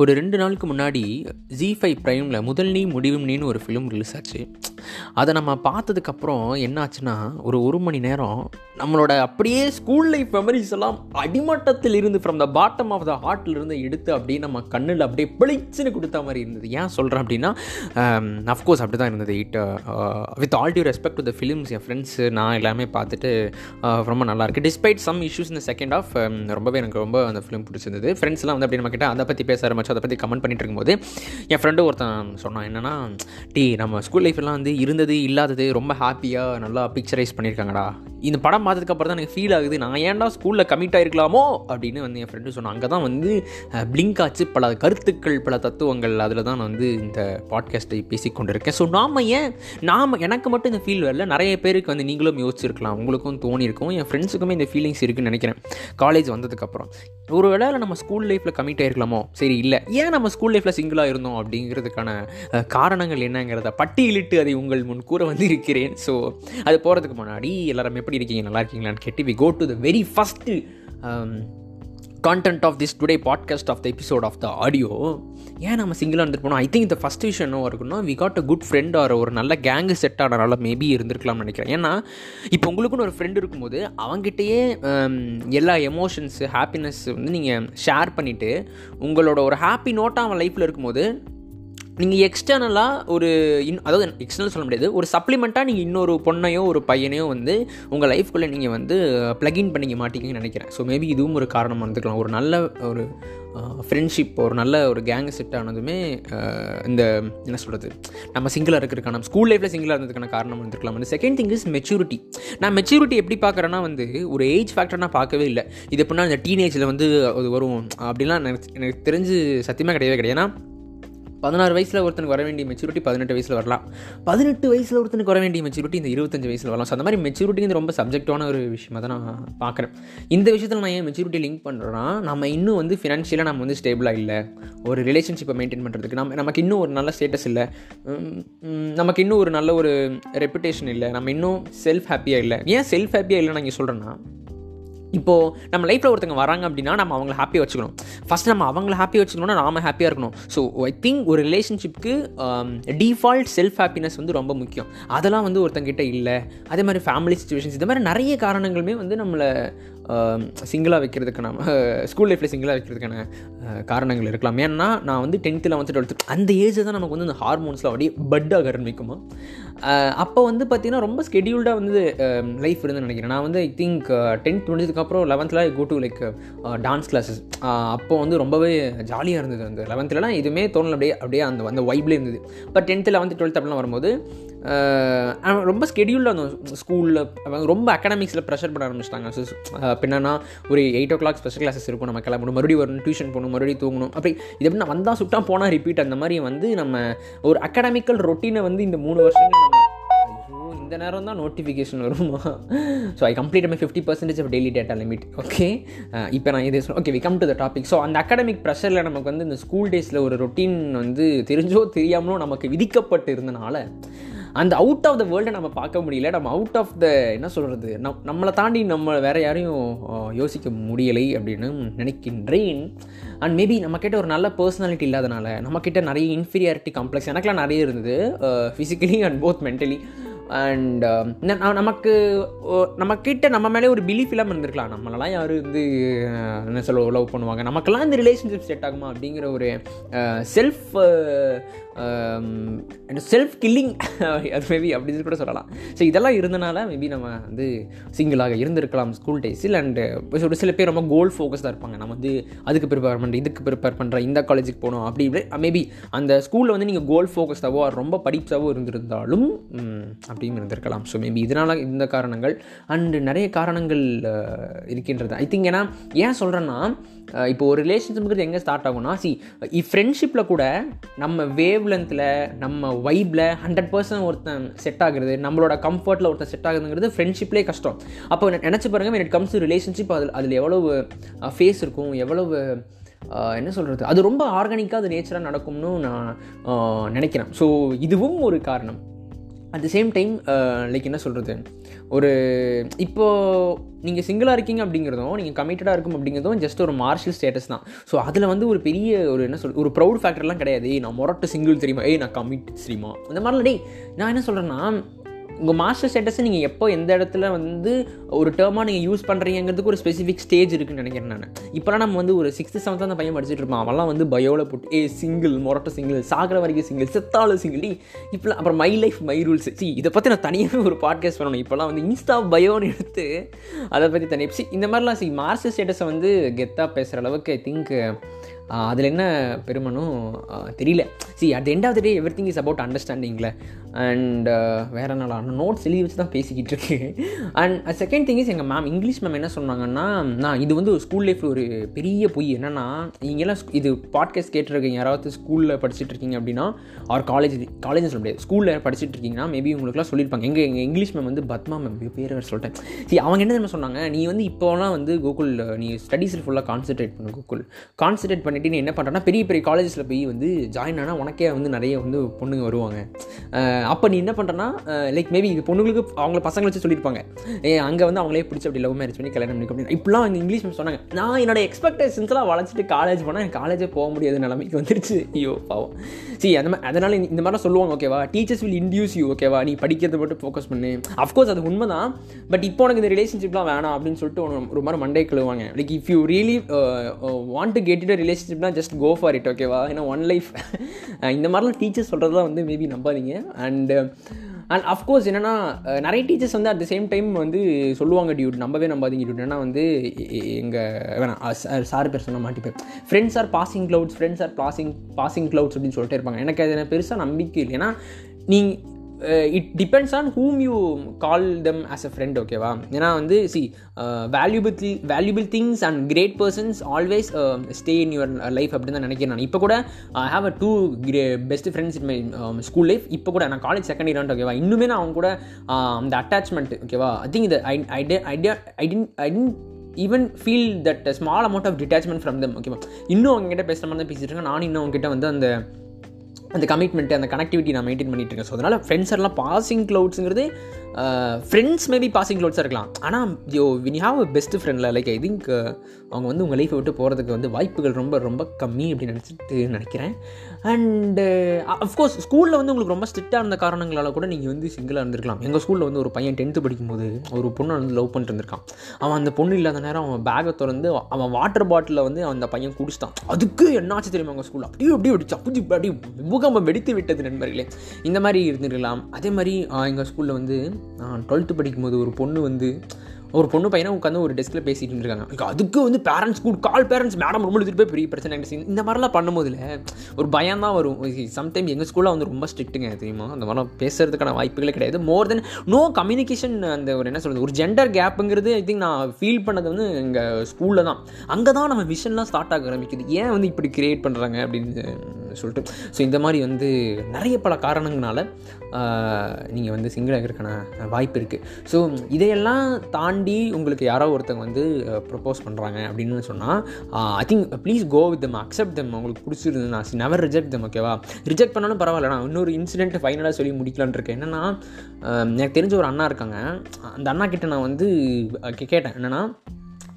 ஒரு ரெண்டு நாளுக்கு முன்னாடி ஜி ஃபைவ் ப்ரைமில் முதல் நீ முடிவும் நீன்னு ஒரு ஃபிலிம் ரிலீஸ் ஆச்சு. அதை நம்ம பார்த்ததுக்கப்புறம் என்னாச்சுன்னா ஒரு ஒரு மணி நேரம் நம்மளோட அப்படியே ஸ்கூல் லைஃப் மெமரிஸ் எல்லாம் அடிமட்டத்தில் இருந்து from the bottom of the ஹார்ட்லேருந்து எடுத்து அப்படியே நம்ம கண்ணில் அப்படியே பிளிச்சுன்னு கொடுத்த மாதிரி இருந்தது. ஏன் சொல்கிறேன் அப்படின்னா அஃப்கோர்ஸ் அப்படி தான் இருந்தது. It with all due respect to the films N friends நான் எல்லாமே பார்த்துட்டு uh, ரொம்ப நல்லாயிருக்கு டிஸ்பைட் சம் இஷ்யூஸ் இந்த செகண்ட் ஆஃப் ரொம்பவே எனக்கு ரொம்ப அந்த ஃபிலிம் பிடிச்சிருந்தது. ஃப்ரெண்ட்ஸ்லாம் வந்து அப்படி நம்ம கிட்ட அதை பற்றி பேச ஆரம்பிச்சு அதை பற்றி கமெண்ட் பண்ணிட்டு இருக்கும்போது என் ஃப்ரெண்டு ஒருத்தன் சொன்னான் என்னன்னா டீ நம்ம ஸ்கூல் லைஃப்லாம் வந்து இருந்தது இல்லாதது ரொம்ப ஹாப்பியாக நல்லா பிக்சரைஸ் பண்ணியிருக்காங்கடா இந்த படம் பார்த்ததுக்கப்புறம் தான் எனக்கு ஃபீல் ஆகுது நான் ஏன்டா ஸ்கூலில் கமிட் ஆகிருக்கலாமோ அப்படின்னு வந்து என் ஃப்ரெண்டு சொன்னான். அங்கே தான் வந்து பிளிங்க் ஆச்சு பல கருத்துக்கள் பல தத்துவங்கள் அதில் தான் நான் வந்து இந்த பாட்காஸ்ட்டை பேசி கொண்டிருக்கேன். ஸோ நாம் ஏன் நாம் எனக்கு மட்டும் இந்த ஃபீல் வரல. நிறைய பேருக்கு வந்து நீங்களும் யோசிச்சிருக்கலாம். உங்களுக்கும் தோணியிருக்கும் என் ஃப்ரெண்ட்ஸுக்குமே இந்த ஃபீலிங்ஸ் இருக்குன்னு நினைக்கிறேன். காலேஜ் வந்ததுக்கப்புறம் ஒரு வேளை நம்ம ஸ்கூல் லைஃப்பில் கமிட் ஆகிருக்கலாமோ சரி இல்லை. ஏன் நம்ம ஸ்கூல் லைஃப்பில் சிங்கிளாக இருந்தோம் அப்படிங்கிறதுக்கான காரணங்கள் என்னங்கிறத பட்டியலிட்டு அதை உங்கள் முன் கூற வந்து இருக்கிறேன் ஸோ அது போகிறதுக்கு முன்னாடி எல்லாரும் எப்படி இருக்கீங்க? நல்லா இருக்கீங்களான்னு கேட்டு we go to the very first content of this today podcast of the episode of the audio ஏன் நம்ம சிங்கிளாக இருந்துருப்போம் ஐ திங்க் இந்த ஃபஸ்ட் விஷயம் என்ன இருக்குன்னா we got a good friend or ஒரு நல்ல கேங்கு செட் ஆனனால மேபி இருந்திருக்கலாம்னு நினைக்கிறேன். ஏன்னா இப்போ உங்களுக்குன்னு ஒரு ஃப்ரெண்ட் இருக்கும்போது அவங்ககிட்டயே um, எல்லா எமோஷன்ஸு ஹாப்பினஸ் வந்து நீங்கள் ஷேர் பண்ணிவிட்டு உங்களோட ஒரு ஹாப்பி நோட்டாக அவன் லைஃப்பில் இருக்கும்போது நீங்கள் எக்ஸ்டர்னலாக ஒரு இன் அதாவது எக்ஸ்டர்னல் சொல்ல முடியாது ஒரு சப்ளிமெண்ட்டாக நீங்கள் இன்னொரு பொண்ணையோ ஒரு பையனையோ வந்து உங்கள் லைஃப்குள்ளே நீங்கள் வந்து ப்ளகின் பண்ணிக்க மாட்டீங்கன்னு நினைக்கிறேன். ஸோ மேபி இதுவும் ஒரு காரணமாக இருந்துக்கலாம். ஒரு நல்ல ஒரு ஃப்ரெண்ட்ஷிப் ஒரு நல்ல ஒரு கேங் செட் ஆனதுமே இந்த என்ன சொல்கிறது நம்ம சிங்கிளாக இருக்கிறதுக்கான ஸ்கூல் லைஃப்பில் சிங்கிளாக இருந்ததுக்கான காரணம் இருந்திருக்கலாம் வந்து செகண்ட் திங் இஸ் மெச்சூரிட்டி நான் மெச்சூரிட்டி எப்படி பார்க்குறேன்னா வந்து ஒரு ஏஜ் ஃபேக்டர் நான் பார்க்கவே இல்லை. இது எப்படின்னா இந்த டீனேஜில் வந்து அது வரும். அப்படின்லாம் எனக்கு எனக்கு தெரிஞ்சு சத்தியமாக கிடையவே கிடையாது. ஏன்னா பதினாறு வயசில் ஒருத்தனுக்கு வர வேண்டிய மெச்சூரிட்டி பதினெட்டு வயசில் வரலாம். பதினெட்டு வயசில் ஒருத்தனுக்கு வர வேண்டிய மெச்சூரிட்டி இந்த இருபத்தஞ்சு வயசில் வரலாம். ஸோ அந்த மாதிரி மெச்சூரிட்டிங்கிறது ரொம்ப சப்ஜெக்டான ஒரு விஷயமாக தான் நான் பார்க்குறேன். இந்த விஷயத்தில் நான் ஏன் மெச்சூரிட்டி லிங்க் பண்ணுறேன்னா நம்ம இன்னும் வந்து ஃபினான்ஷியலாக நம்ம வந்து ஸ்டேபிளாக இல்லை. ஒரு ரிலேஷன்ஷிப்பை மெயின்டைன் பண்ணுறதுக்கு நம்ம நமக்கு இன்னும் ஒரு நல்ல ஸ்டேட்டஸ் இல்லை. நமக்கு இன்னும் ஒரு நல்ல ஒரு ரெப்புடேஷன் இல்லை. நம்ம இன்னும் செல்ஃப் ஹாப்பியாக இல்லை. ஏன் செல்ஃப் ஹாப்பியாக இல்லைன்னு நான் இங்கே சொல்கிறேன்னா இப்போது நம்ம லைஃப்பில் ஒருத்தங்க வராங்க அப்படின்னா நம்ம அவங்கள ஹாப்பியாக வச்சுக்கணும். ஃபஸ்ட் நம்ம அவங்கள ஹாப்பியாக வச்சுக்கணும்னா நாம ஹாப்பியாக இருக்கணும். ஸோ ஐ திங்க் ஒரு ரிலேஷன்ஷிப்க்கு டிஃபால்ட் செல்ஃப் ஹாப்பினஸ் வந்து ரொம்ப முக்கியம். அதெல்லாம் வந்து ஒருத்தங்கிட்ட இல்லை. அதே மாதிரி ஃபேமிலி சுச்சுவேஷன்ஸ் இந்த மாதிரி நிறைய காரணங்களுமே வந்து நம்மளை சிங்கிளாக வைக்கிறதுக்கான ஸ்கூல் லைஃப்பில் சிங்கிளாக வைக்கிறதுக்கான காரணங்கள் இருக்கலாம். ஏன்னா நான் வந்து டென்த்தில் வந்து டுவெல்த்து அந்த ஏஜ் தான் நமக்கு வந்து இந்த ஹார்மோன்ஸில் அப்படியே பட்டாக ஆரம்பிக்குமா? அப்போ வந்து பார்த்திங்கன்னா ரொம்ப ஸ்கெடியூல்டாக வந்து லைஃப் இருந்துன்னு நினைக்கிறேன். நான் வந்து ஐ திங்க் டென்த் முடிஞ்சதுக்கப்புறம் லெவன்த்தில் go to like dance classes அப்போ வந்து ரொம்பவே ஜாலியாக இருந்தது அந்த லெவன்த்துலலாம் எதுவுமே தோணல அப்படியே அப்படியே அந்த அந்த வைப்லேயே இருந்தது. பட் டென்த்து லெவன்த்து டுவெல்த் அப்படிலாம் வரும்போது ரொம்ப ஸ்கெடியூல்டாக இருந்தோம் ஸ்கூலில் ரொம்ப அகாடமிக்ஸில் ப்ரெஷர் பண்ண ஆரம்பிச்சிட்டாங்க. ஸோ பின்னா ஒரு eight o'clock special classes இருக்கும். நம்ம கிளம்பணும். மறுபடியும் வரணும் டியூஷன் போகணும் மறுபடியும் தூங்கணும். அப்படி இது எப்படின்னா வந்தால் சுட்டா போனால் ரிப்பீட் அந்த மாதிரி வந்து நம்ம ஒரு அகாடமிக்கல் ரொட்டீனை வந்து இந்த மூணு வருஷங்கள் நம்ம இந்த நேரம் தான் நோட்டிஃபிகேஷன் வருமா? So I complete my fifty percentage of daily data limit okay இப்போ நான் இது okay we come to the topic so அந்த அகாடமிக் ப்ரெஷரில் நமக்கு வந்து இந்த ஸ்கூல் டேஸில் ஒரு ரொட்டீன் வந்து தெரிஞ்சோ தெரியாமலோ நமக்கு விதிக்கப்பட்டு இருந்தனால அந்த அவுட் ஆஃப் த வேர்ல்டை நம்ம பார்க்க முடியல. நம்ம அவுட் ஆஃப் த என்ன சொல்கிறது நம் நம்மளை தாண்டி நம்ம வேறு யாரையும் யோசிக்க முடியலை அப்படின்னு நினைக்கின்றேன். அண்ட் மேபி நம்மக்கிட்ட ஒரு நல்ல பர்சனாலிட்டி இல்லாதனால நம்மக்கிட்ட நிறைய இன்ஃபீரியாரிட்டி காம்ப்ளெக்ஸ் எனக்குலாம் நிறைய இருந்தது. Physically and both mentally and um, நமக்கு ஒ- நம்மக்கிட்ட நம்ம மேலே ஒரு பிலீஃப் இல்லாமல் இருந்திருக்கலாம். நம்மளெல்லாம் யார் வந்து என்ன சொல்ல லவ் பண்ணுவாங்க? நமக்கெல்லாம் இந்த ரிலேஷன்ஷிப் செட் ஆகுமா? அப்படிங்கிற ஒரு செல்ஃப் செல்ஃப் கில்லிங் அது மேபி அப்படின்னு கூட சொல்லலாம். ஸோ இதெல்லாம் இருந்தனால மேபி நம்ம வந்து சிங்கிளாக இருந்திருக்கலாம் ஸ்கூல் டேஸில் அண்டு ஒரு சில பேர் ரொம்ப கோல் ஃபோக்கஸ்டாக இருப்பாங்க. நம்ம வந்து அதுக்கு ப்ரிப்பேர் பண்ணுறேன் இதுக்கு ப்ரிப்பேர் பண்ணுறேன் இந்த காலேஜுக்கு போகணும் அப்படி இப்படி மேபி அந்த ஸ்கூலில் வந்து நீங்கள் கோல் ஃபோக்கஸ்டாவோ ரொம்ப படிப்ஸாவோ இருந்திருந்தாலும் அப்படியும் இருந்திருக்கலாம். ஸோ மேபி இதனால் இந்த காரணங்கள் அண்டு நிறைய காரணங்கள் இருக்கின்றது. ஐ திங்க் ஏன்னா ஏன் சொல்கிறேன்னா இப்போ ஒரு ரிலேஷன்ஷிப்ங்கிறது எங்கே ஸ்டார்ட் ஆகும்னா சி ஃப்ரெண்ட்ஷிப்பில் கூட நம்ம வேவ் லென்த்தில் நம்ம வைப்பில் ஹண்ட்ரட் பர்சன்ட் ஒருத்தன் செட் ஆகுறது நம்மளோட கம்ஃபர்ட்டில் ஒருத்தன் செட் ஆகுதுங்கிறது ஃப்ரெண்ட்ஷிப்லேயே கஷ்டம். அப்போ நினச்சி பாருங்க இட் கம்ஸ் டு ரிலேஷன்ஷிப் அதில் அதில் எவ்வளவு ஃபேஸ் இருக்கும் எவ்வளவு என்ன சொல்கிறது அது ரொம்ப ஆர்கானிக்காக அது நேச்சராக நடக்கும்னு நான் நினைக்கிறேன். ஸோ இதுவும் ஒரு காரணம். At the same time like என்ன சொல்கிறது ஒரு இப்போது நீங்கள் சிங்கிளாக இருக்கீங்க அப்படிங்கிறதும் நீங்கள் கமிட்டடாக இருக்கும் அப்படிங்கிறதும் ஜஸ்ட் ஒரு மார்ஷியல் ஸ்டேட்டஸ் தான். ஸோ அதில் வந்து ஒரு பெரிய ஒரு என்ன சொல் ஒரு ப்ரௌட் ஃபேக்டர்லாம் கிடையாது. ஏய் நான் மொரட்டு சிங்கிள் தெரியுமா? ஏய் நான் கமிட் தெரியுமா? அந்த மாதிரிலாம் டேய் நான் என்ன சொல்கிறேன்னா உங்கள் மாஸ்டர் ஸ்டேட்டஸை நீங்கள் எப்போ எந்த இடத்துல வந்து ஒரு டேர்மாக நீங்கள் யூஸ் பண்ணுறீங்கிறதுக்கு ஒரு ஸ்பெசிஃபிக் ஸ்டேஜ் இருக்குன்னு நினைக்கிறேன் நான். இப்போலாம் நம்ம வந்து ஒரு சிக்ஸ்த்து செவன்த் அந்த பையன் படிச்சுட்டு இருப்பான். அவன்லாம் வந்து பயோவில் போட்டு ஏ சிங்கிள் மொரட்ட சிங்கிள் சாகிற வரைக்கும் சிங்கிள் செத்தாலும் சிங்கிள் இப்போலாம் அப்புறம் my life my rules see இதை பற்றி நான் தனியாக ஒரு பாட்காஸ்ட் பண்ணணும். இப்போலாம் வந்து இன்ஸ்டா பயோன்னு எடுத்து அதை பற்றி தனியாக சி இந்த மாதிரிலாம் சி மாஸ்டர் ஸ்டேட்டஸை வந்து கெத்தாக பேசுகிற அளவுக்கு ஐ திங்க் அதில் என்ன பெருமனும் தெரியல. See at end of the day everything is about அண்டர்ஸ்டாண்டிங்கில் and வேறு நாள் நோட்ஸ் எழுதி வச்சு தான் பேசிக்கிட்டு இருக்கு அண்ட் செகண்ட் திங் இஸ் எங்கள் மேம் இங்கிலீஷ் மேம் என்ன சொன்னாங்கன்னா நான் இது வந்து ஒரு ஸ்கூல் லைஃப்பில் ஒரு பெரிய பொய். என்னென்னா நீங்கள்லாம் இது பாட்காஸ்ட் கேட்டுருக்கீங்க யாராவது ஸ்கூலில் படிச்சுட்டு இருக்கீங்க அப்படின்னா ஆர் காலேஜ் காலேஜ் சொல்ல முடியாது ஸ்கூலில் படிச்சுட்டு இருக்கீங்கன்னா மேபி உங்களுக்குலாம் சொல்லியிருப்பாங்க எங்கள் எங்கள் இங்கிலீஷ் மேம் வந்து பத்மா மேம் பேர் சொல்லிட்டேன். சரி அவங்க என்ன சொன்னாங்க நீ வந்து இப்போலாம் வந்து கோகுல் நீ ஸ்டடீஸில் ஃபுல்லாக கான்சென்ட்ரேட் பண்ணு கூகுள் கான்சென்ட்ரேட் பண்ணிட்டு நீ என்ன பண்ணுறேன்னா பெரிய பெரிய காலேஜஸில் போய் வந்து ஜாயின் ஆனால் உனக்கே வந்து நிறைய வந்து பொண்ணுங்க வருவாங்க. அப்போ நீ என்ன பண்ணுறேன்னா லைக் மேபி இது பொண்ணுங்களுக்கு அவங்கள பசங்களை வச்சு சொல்லியிருப்பாங்க. ஏ அங்கே வந்து அவங்களே பிடிச்சி அப்படி லவ் மேரேஜ் பண்ணி கல்யாணம் பண்ணி அப்படின்னு இப்படிலாம் வந்து இங்கிலீஷ் சொன்னாங்க. நான் என்னோட எக்ஸ்பெக்டேஷன்ஸ்லாம் வளர்ச்சிட்டு காலேஜ் போனால் எனக்கு காலேஜே போக முடியாத நிலைமைக்கு வந்துருச்சு. ஐயோ பாவம். சரி அந்த மாதிரி அதனால் இந்த மாதிரிலாம் சொல்லுவாங்க ஓகேவா டீச்சர்ஸ் வில் இன்டியூஸ் யூ ஓகேவா நீ படிக்கிறத மட்டும் ஃபோக்கஸ் பண்ணு. அஃப்கோர்ஸ் அது உண்மை தான் பட் இப்போ உனக்கு இந்த ரிலேஷன்ஷிப்லாம் வேணாம் அப்படின்னு சொல்லிட்டு ஒரு மாதிரி மண்டே கழுவாங்க like if you really want to get it ரிலேஷன்ஷிப்னா just go for it ஓகேவா ஏன்னா ஒன் லைஃப் இந்த மாதிரிலாம் டீச்சர்ஸ் சொல்கிறதெல்லாம் வந்து மேபி நம்பாதீங்க. அண்ட் அண்ட் அஃப்கோர்ஸ் என்னென்னா நிறைய டீச்சர்ஸ் வந்து அட் த சேம் டைம் வந்து சொல்லுவாங்க டியூட் நம்பவே நம்பாதீங்க டியூட் ஏன்னா வந்து எங்கள் வேணாம் சார் பேர் சொன்ன மாட்டிப்பேன் friends are passing clouds friends are passing passing clouds அப்படின்னு சொல்லிட்டு இருப்பாங்க. எனக்கு அது பெருசாக நம்பிக்கை இல்லை. ஏன்னா நீங்கள் it depends on whom you call them as a friend ஓகேவா ஏன்னா வந்து see valuable valuable things and great persons always stay in your life அப்படின்னு தான் நினைக்கிறேன் நான். இப்போ கூட I have a two great best friends in my school life இப்போ கூட நான் காலேஜ் செகண்ட் இயர் ஓகேவா இன்னுமே நான் அவங்க கூட அந்த அட்டாச்மெண்ட் ஓகேவா ஐ திங்க் இது I I idea I tend I tend even feel that small amount of detachment from them ஓகேவா இன்னும் அவங்க கிட்ட பேசுகிற மாதிரி தான் பேசிட்டு இருக்கேன். நானும் இன்னும் அவங்ககிட்ட வந்து அந்த அந்த கமிட்மெண்ட் அந்த கனெக்டிவிட்டி நான் மெயின்டைன் பண்ணிட்டு இருக்கேன். ஸோ அதனால் ஃப்ரெண்ட்ஸ் எல்லாம் பாசிங் க்ளவுட்ஸுங்கிறது ஃப்ரெண்ட்ஸ் மேபி பாசிங் க்ளவுட்ஸாக இருக்கலாம். ஆனால் you win have a best ஃப்ரெண்டில் like I think அவங்க வந்து உங்கள் லைஃப்பை விட்டு போகிறதுக்கு வந்து வாய்ப்புகள் ரொம்ப ரொம்ப கம்மி அப்படின்னு நினச்சிட்டு நினைக்கிறேன். அண்டு அஃப்கோர்ஸ் ஸ்கூலில் வந்து உங்களுக்கு ரொம்ப ஸ்ட்ரிக்டாக இருந்த காரணங்களால் கூட நீங்கள் வந்து சிங்கிளாக இருந்திருக்கலாம். எங்கள் ஸ்கூலில் வந்து ஒரு பையன் டென்த்து படிக்கும்போது ஒரு பொண்ணை வந்து லவ் பண்ணிட்டு இருந்திருக்கான். அவன் அந்த பொண்ணு இல்லாத நேரம் அவன் பேக்கை திறந்து அவன் வாட்டர் பாட்டிலில் வந்து அந்த பையன் குடிச்சிட்டான். அதுக்கு என்னாச்சு தெரியுமா எங்கள் ஸ்கூலில் அப்படியே அப்படியே அடிச்சு அப்படி அப்படியே பூகம்பம் வெடித்து விட்டது நண்பர்களே. இந்த மாதிரி இருந்துருக்கலாம். அதே மாதிரி எங்கள் ஸ்கூலில் வந்து நான் டுவெல்த்து படிக்கும்போது ஒரு பொண்ணு வந்து ஒரு பொண்ணு பையனை உட்காந்து ஒரு டெஸ்கில் பேசிகிட்டு இருக்காங்க அதுக்கு வந்து பேரண்ட்ஸ் கூட கால் பேரண்ட்ஸ் மேடம் ரொம்ப எடுத்துகிட்டு போய் பெரிய பிரச்சனை ஆகிடுச்சு இந்த மாதிரிலாம் பண்ணும்போதில் ஒரு பயம் தான் வரும். சம்டைம் எங்கள் ஸ்கூலில் வந்து ரொம்ப ஸ்ட்ரிக்ட்டுங்க தெரியுமா? அந்த மாதிரிலாம் பேசுறதுக்கான வாய்ப்புகளே கிடையாது. மோர் தென் நோ கம்யூனிகேஷன் அந்த ஒரு என்ன சொல்கிறது ஒரு ஜெண்டர் கேப்புங்கிறது ஐ திங்க் நான் ஃபீல் பண்ணது வந்து எங்கள் ஸ்கூலில் தான். அங்கே தான் நம்ம விஷன்லாம் ஸ்டார்ட் ஆக ஆரம்பிக்குது. ஏன் வந்து இப்படி கிரியேட் பண்ணுறாங்க அப்படின்னு சொல்லிட்டு. ஸோ இந்த மாதிரி வந்து நிறைய பல காரணங்களால் நீங்கள் வந்து சிங்கிளாக இருக்கிறக்கான வாய்ப்பு இருக்குது ஸோ இதையெல்லாம் தாண்டி உங்களுக்கு யாரோ ஒருத்தங்க வந்து ப்ரப்போஸ் பண்ணுறாங்க அப்படின்னு சொன்னால் I think please go with them accept them உங்களுக்கு பிடிச்சிருந்து நான் நெவர் ரிஜெக்ட் தம் ஓகேவா ரிஜெக்ட் பண்ணாலும் பரவாயில்ல. நான் இன்னொரு இன்சிடென்ட் ஃபைனலாக சொல்லி முடிக்கலான் இருக்கேன். என்னென்னா எனக்கு தெரிஞ்ச ஒரு அண்ணா இருக்காங்க. அந்த அண்ணா கிட்ட நான் வந்து கேட்டேன். என்னென்னா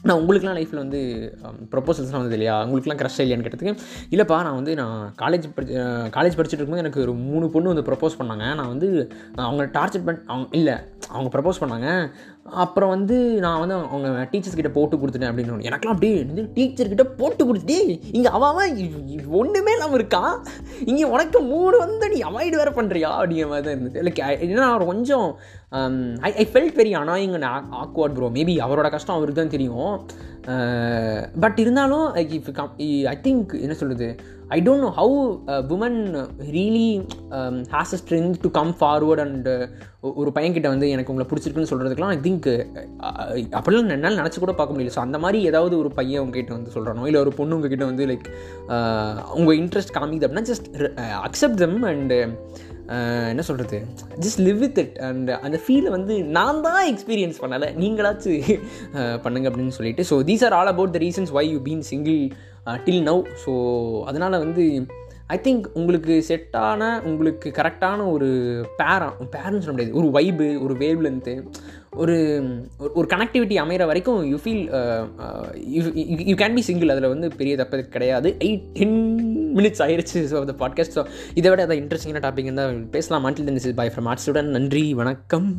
நான் உங்களுக்குலாம் லைஃப்பில் வந்து um, ப்ரொப்போசல்ஸ்லாம் வந்தது இல்லையா? உங்களுக்குலாம் க்ரஷ் இல்லையான்னு கேட்டதுக்கு இல்லைப்பா நான் வந்து நான் காலேஜ் படி காலேஜ் படிச்சுட்டு இருக்கும்போது எனக்கு ஒரு மூணு பொண்ணு வந்து ப்ரப்போஸ் பண்ணாங்க. நான் வந்து அவங்க டார்ச்சர் பண்ண அவங்க இல்லை அவங்க ப்ரப்போஸ் பண்ணாங்க. அப்புறம் வந்து நான் வந்து அவங்க டீச்சர்ஸ் கிட்ட போட்டு கொடுத்துட்டேன் அப்படின்னு எனக்குலாம் அப்படியே வந்து டீச்சர்கிட்ட போட்டு கொடுத்துட்டே இங்கே அவன் ஒன்றுமே இல்லாமல் இருக்கான் இங்கே உனக்கு மூடு வந்து நீ அவாய்டு வேறு பண்ணுறியா அப்படிங்கிற மாதிரி தான் இருந்துச்சு லைக் ஏன்னா கொஞ்சம் I I felt very annoying and awkward bro maybe அவரோட கஷ்டம் அவருக்கு தான் தெரியும். பட் இருந்தாலும் like if come I think என்ன சொல்கிறது I don't know how woman really has a strength to come forward and ஒரு பையன்கிட்ட வந்து எனக்கு உங்களை பிடிச்சிருக்குன்னு சொல்கிறதுக்குலாம் ஐ திங்க் uh, அப்படிலாம் என்னால் நினச்சி கூட பார்க்க முடியல. ஸோ அந்த மாதிரி ஏதாவது ஒரு பையன் உங்ககிட்ட வந்து சொல்கிறானோ இல்லை ஒரு பொண்ணு உங்ககிட்ட வந்து லைக் உங்கள் இன்ட்ரெஸ்ட் காமிக்குது அப்படின்னா ஜஸ்ட் அக்செப்ட் தம் அண்டு என்ன சொல்கிறது just live with it and அந்த ஃபீலை வந்து நான் தான் எக்ஸ்பீரியன்ஸ் பண்ணலை. நீங்களாச்சும் பண்ணுங்க அப்படின்னு சொல்லிட்டு. So these are all about the reasons why you been single till now so அதனால் வந்து ஐ திங்க் உங்களுக்கு செட்டான உங்களுக்கு கரெக்டான ஒரு பேரா பேரண்ட்ஸ் சொல்ல முடியாது. ஒரு வைபு ஒரு வேவ் லென்த்து ஒரு ஒரு கனெக்டிவிட்டி அமைகிற வரைக்கும் you feel you can be single அதில் வந்து பெரிய தப்பு கிடையாது. எயிட் டென் மினிட்ஸ் ஆயிடுச்சு ஸோ அந்த பாட்காஸ்ட் ஸோ இதை விட அதை இன்ட்ரெஸ்டிங்கான டாபிக் இருந்தால் பேசலாம். மாட்டில் this is by from art student நன்றி வணக்கம்.